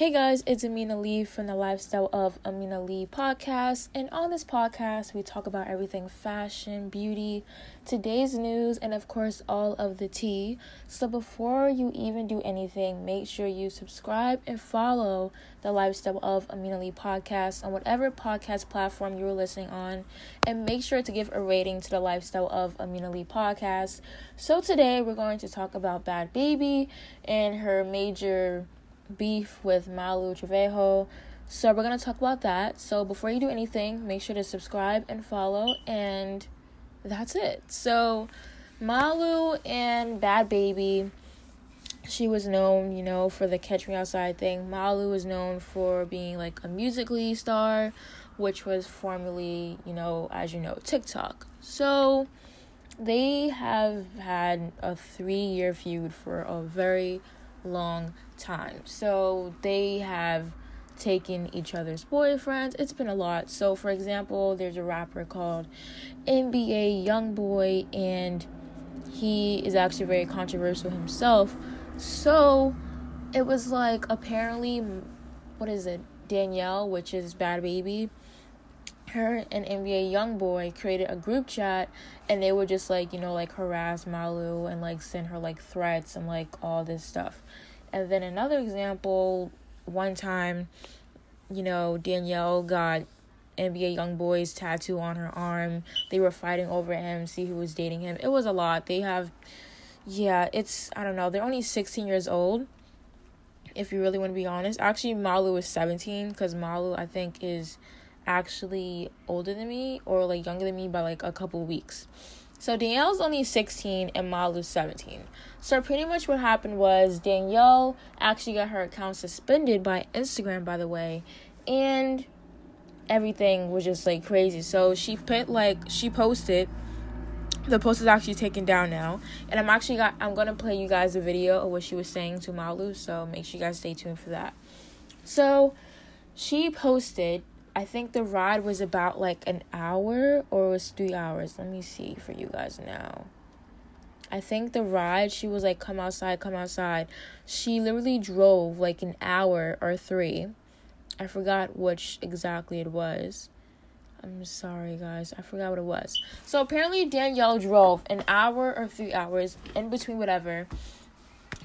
Hey guys, it's Amina Lee from the Lifestyle of Amina Lee podcast. And on this podcast, we talk about everything fashion, beauty, today's news, and of course, all of the tea. So before you even do anything, make sure you subscribe and follow the Lifestyle of Amina Lee podcast on whatever podcast platform you're listening on. And make sure to give a rating to the Lifestyle of Amina Lee podcast. So today, we're going to talk about Bhad Bhabie and her major beef with Malu Trevejo. So we're gonna talk about that. So before you do anything, make sure to subscribe and follow, and that's it. So Malu and Bhad Bhabie she was known, you know, for the Catch Me Outside thing. Malu was known for being like a Musical.ly star, which was formerly, you know, as you know, TikTok. So they have had a three year feud for a very long time. So they have taken each other's boyfriends. It's been a lot. So for example, there's a rapper called NBA Youngboy and he is actually very controversial himself. So it was like apparently what is it? Danielle, which is Bhad Bhabie, her and NBA Youngboy created a group chat and they would just like, you know, like harass Malu and like send her like threats and like all this stuff. And then another example, one time, you know, Danielle got NBA Youngboy's tattoo on her arm. They were fighting over him, see who was dating him. It was a lot. They have yeah, it's I don't know. They're only 16 years old. If you really want to be honest. Actually, Malu is 17 cuz Malu I think is actually older than me or like younger than me by like a couple weeks. So Danielle's only 16 and Malu's 17. So pretty much what happened was Danielle actually got her account suspended by Instagram by the way and everything was just like crazy. So she put like she posted the post is actually taken down now and I'm actually got I'm to play you guys a video of what she was saying to Malu so make sure you guys stay tuned for that. So she posted I think the ride was about like an hour or it was three hours. Let me see for you guys now. I think the ride, she was like, come outside, come outside. She literally drove like an hour or three. I forgot which exactly it was. I'm sorry, guys. I forgot what it was. So apparently, Danielle drove an hour or three hours in between whatever.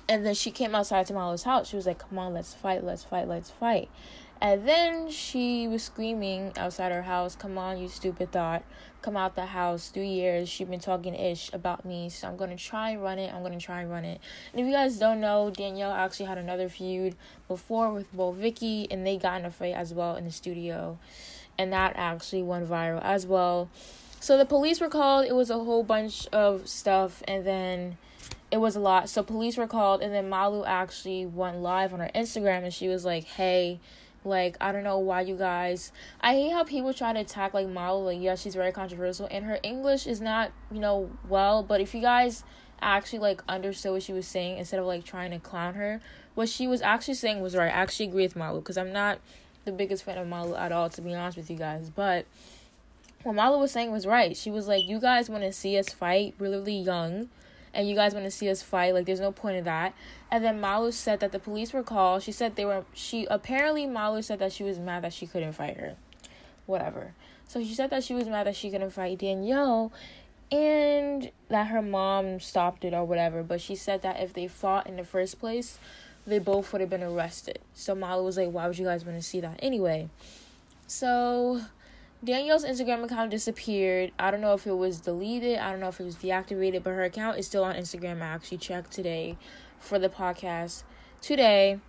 And then she came outside to Malu's house. She was like, come on, let's fight, let's fight, let's fight. And then she was screaming outside her house, Come on, you stupid thought. Come out the house. Three years. She's been talking ish about me. So I'm going to try and run it. I'm going to try and run it. And if you guys don't know, Danielle actually had another feud before with Woah Vicky. And they got in a fight as well in the studio. And that actually went viral as well. So the police were called. It was a whole bunch of stuff. And then it was a lot. So police were called. And then Malu actually went live on her Instagram. And she was like, Hey, like, I don't know why you guys. I hate how people try to attack, like, Malu. Like, yeah, she's very controversial. And her English is not, you know, well. But if you guys actually, like, understood what she was saying instead of, like, trying to clown her, what she was actually saying was right. I actually agree with Malu. Because I'm not the biggest fan of Malu at all, to be honest with you guys. But what Malu was saying was right. She was like, you guys want to see us fight really young and you guys want to see us fight. Like, there's no point in that. And then Malu said that the police were called. She said they were, she, apparently Malu said that she was mad that she couldn't fight her. Whatever. So she said that she was mad that she couldn't fight Danielle and that her mom stopped it or whatever. But she said that if they fought in the first place, they both would have been arrested. So Malu was like, why would you guys want to see that? Anyway, so Danielle's Instagram account disappeared. I don't know if it was deleted. I don't know if it was deactivated, but her account is still on Instagram. I actually checked today for the podcast today.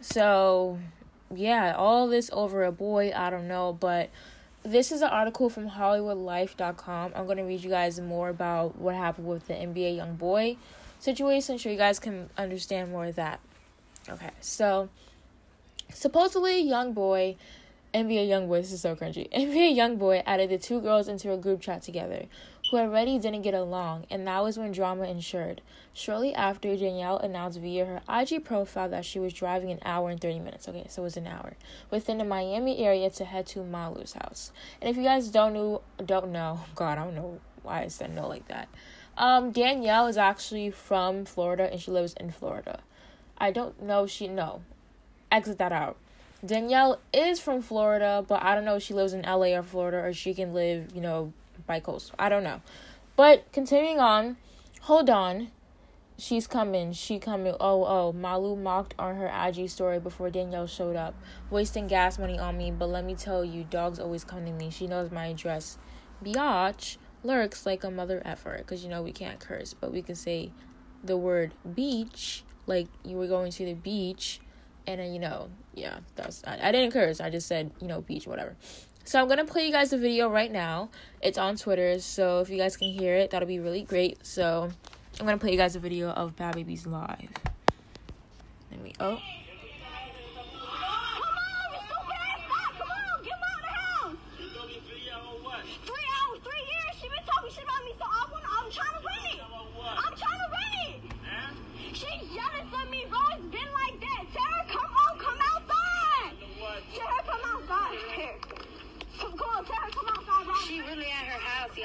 So, yeah, all this over a boy, I don't know, but this is an article from hollywoodlife.com. I'm going to read you guys more about what happened with the NBA Youngboy situation so you guys can understand more of that. Okay, so supposedly Youngboy NBA Youngboy, this is so cringy. NBA Youngboy added the two girls into a group chat together, who already didn't get along, and that was when drama ensued. Shortly after, Danielle announced via her IG profile that she was driving an hour and 30 minutes, okay, so it was an hour, within the Miami area to head to Malu's house. And if you guys don't know, don't know, God, I don't know why I said no like that. Um, Danielle is actually from Florida, and she lives in Florida. I don't know she no exit that out. Danielle is from Florida, but I don't know if she lives in LA or Florida or she can live, you know, by coast. I don't know. But continuing on, hold on. She's coming. She coming. Oh, oh. Malu mocked on her IG story before Danielle showed up, wasting gas money on me. But let me tell you, dogs always come to me. She knows my address. Biatch lurks like a mother effer, because you know we can't curse, but we can say the word beach, like you were going to the beach, and then you know, yeah, that's I, I didn't curse. I just said you know beach, whatever. So I'm gonna play you guys the video right now. It's on Twitter, so if you guys can hear it, that'll be really great. So I'm gonna play you guys a video of Bhad Bhabie's live. Let me oh.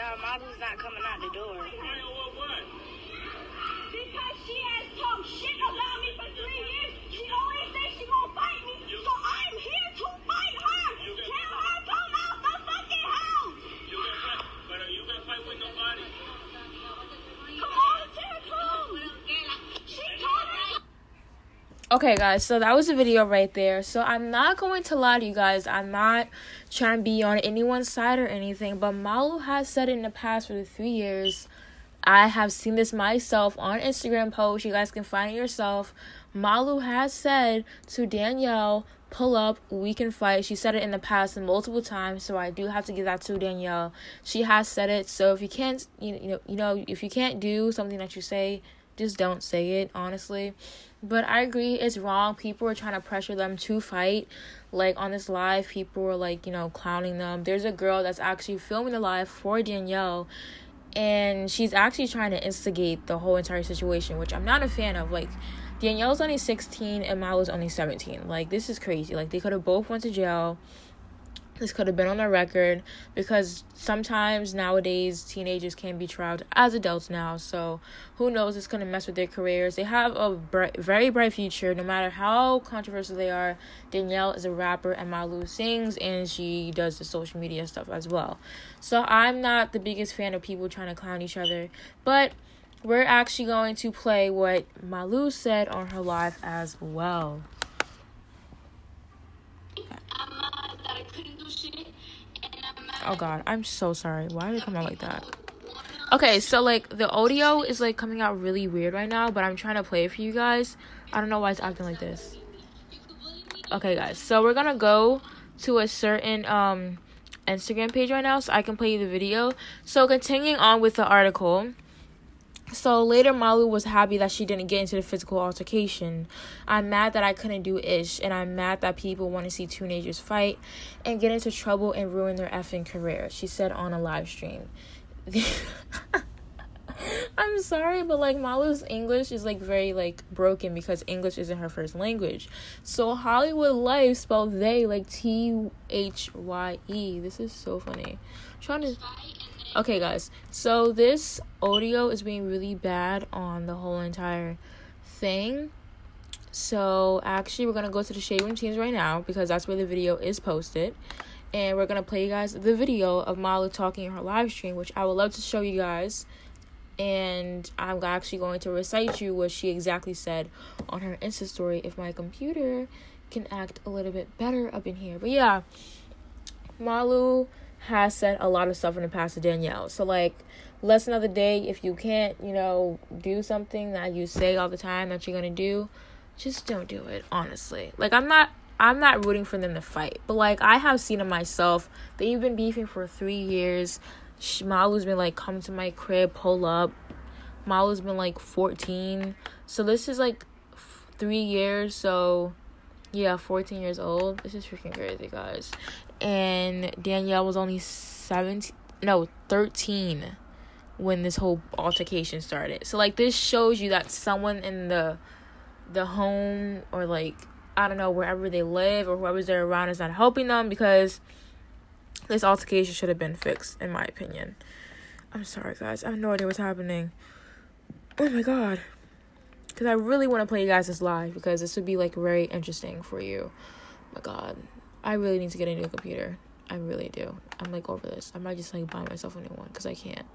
Her house, not coming out the door. Because she has talked shit about me for three years. She always says she gonna fight me. So I'm here to fight her. Tell her come out the fucking house. You gonna fight, but you gonna fight with nobody? Come on, Tara. She told her. Okay, guys, so that was the video right there. So I'm not going to lie to you guys. I'm not trying to be on anyone's side or anything, but Malu has said in the past for the three years I have seen this myself on Instagram post. You guys can find it yourself. Malu has said to Danielle, pull up, we can fight. She said it in the past multiple times, so I do have to give that to Danielle. She has said it. So if you can't you know you know if you can't do something that you say, just don't say it, honestly. But I agree it's wrong. People are trying to pressure them to fight. Like on this live, people were like, you know, clowning them. There's a girl that's actually filming the live for Danielle and she's actually trying to instigate the whole entire situation, which I'm not a fan of. Like Danielle's only 16 and Malu's only 17. Like this is crazy. Like they could have both went to jail this could have been on their record because sometimes nowadays teenagers can be tried as adults now. So who knows? It's gonna mess with their careers. They have a bright, very bright future, no matter how controversial they are. Danielle is a rapper, and Malu sings, and she does the social media stuff as well. So I'm not the biggest fan of people trying to clown each other, but we're actually going to play what Malu said on her live as well. Oh god, I'm so sorry. Why did it come out like that? Okay, so like the audio is like coming out really weird right now, but I'm trying to play it for you guys. I don't know why it's acting like this. Okay, guys. So we're gonna go to a certain um Instagram page right now so I can play you the video. So continuing on with the article. So later, Malu was happy that she didn't get into the physical altercation. I'm mad that I couldn't do ish, and I'm mad that people want to see teenagers fight and get into trouble and ruin their effing career, she said on a live stream. I'm sorry, but like Malu's English is like very like broken because English isn't her first language. So Hollywood Life spelled they like T H Y E. This is so funny. I'm trying to Okay, guys. So this audio is being really bad on the whole entire thing. So actually, we're gonna go to the Shade Room Teens right now because that's where the video is posted, and we're gonna play you guys the video of Malu talking in her live stream, which I would love to show you guys. And I'm actually going to recite you what she exactly said on her Insta story if my computer can act a little bit better up in here. But yeah, Malu has said a lot of stuff in the past to Danielle. So like lesson of the day, if you can't, you know, do something that you say all the time that you're gonna do, just don't do it, honestly. Like I'm not I'm not rooting for them to fight. But like I have seen it myself. They've been beefing for three years. Malu's been like come to my crib, pull up. Malu's been like 14. So this is like f- three years. So yeah, 14 years old. This is freaking crazy, guys and Danielle was only 17 no 13 when this whole altercation started. So like this shows you that someone in the the home or like I don't know wherever they live or whoever's there around is not helping them because this altercation should have been fixed in my opinion. I'm sorry guys. I have no idea what's happening. Oh my god. because I really want to play you guys this live because this would be like very interesting for you. Oh my God, I really need to get a new computer. I really do. I'm like over this. I might just like buy myself a new one because I can't.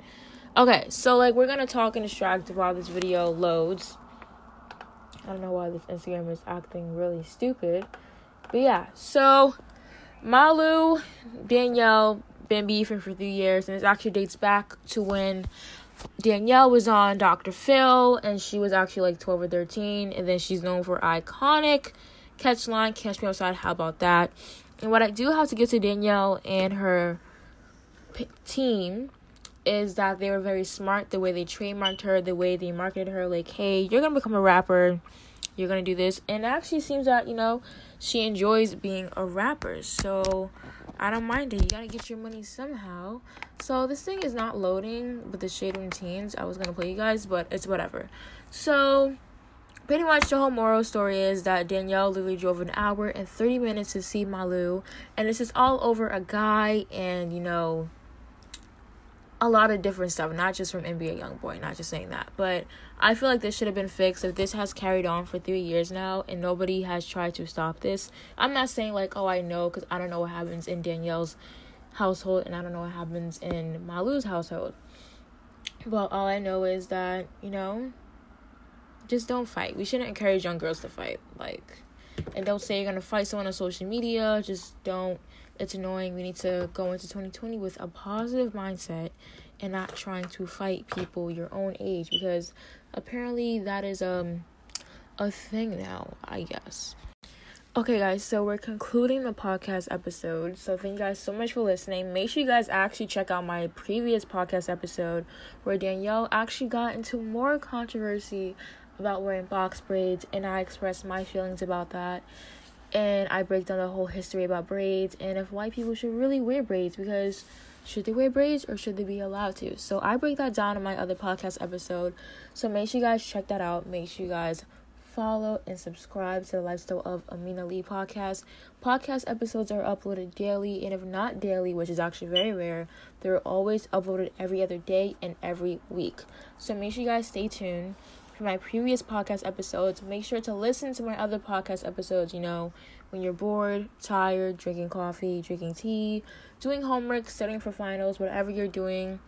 Okay, so like we're gonna talk and distract while this video loads. I don't know why this Instagram is acting really stupid. But yeah, so Malu, Danielle been beefing for three years, and it actually dates back to when Danielle was on Dr. Phil, and she was actually like 12 or 13, and then she's known for iconic catch line, catch me outside. How about that? And what I do have to give to Danielle and her p- team is that they were very smart the way they trademarked her, the way they marketed her, like, hey, you're gonna become a rapper, you're gonna do this. And it actually seems that, you know, she enjoys being a rapper. So I don't mind it. You gotta get your money somehow. So this thing is not loading with the Shade Teens. I was gonna play you guys, but it's whatever. So pretty much the whole moral story is that Danielle literally drove an hour and 30 minutes to see Malu, and this is all over a guy and you know a lot of different stuff, not just from NBA YoungBoy, not just saying that. But I feel like this should have been fixed if this has carried on for three years now and nobody has tried to stop this. I'm not saying like, oh, I know because I don't know what happens in Danielle's household and I don't know what happens in Malu's household. But all I know is that, you know, just don't fight. We shouldn't encourage young girls to fight. Like, and don't say you're gonna fight someone on social media. Just don't it's annoying. We need to go into 2020 with a positive mindset and not trying to fight people your own age because apparently that is um a thing now, I guess. Okay, guys, so we're concluding the podcast episode. So, thank you guys so much for listening. Make sure you guys actually check out my previous podcast episode where Danielle actually got into more controversy about wearing box braids, and I express my feelings about that and I break down the whole history about braids and if white people should really wear braids because should they wear braids or should they be allowed to? So I break that down in my other podcast episode. So make sure you guys check that out. Make sure you guys follow and subscribe to the Lifestyle of Amina Lee podcast. Podcast episodes are uploaded daily, and if not daily, which is actually very rare, they're always uploaded every other day and every week. So make sure you guys stay tuned for my previous podcast episodes. Make sure to listen to my other podcast episodes, you know, when you're bored, tired, drinking coffee, drinking tea, doing homework, studying for finals, whatever you're doing.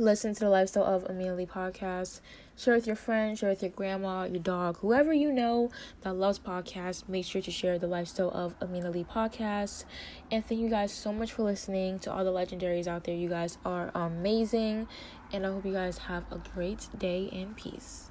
Listen to the Lifestyle of Amina Lee podcast. Share with your friends, share with your grandma, your dog, whoever you know that loves podcasts. Make sure to share the Lifestyle of Amina Lee podcast. And thank you guys so much for listening to all the legendaries out there. You guys are amazing. And I hope you guys have a great day and peace.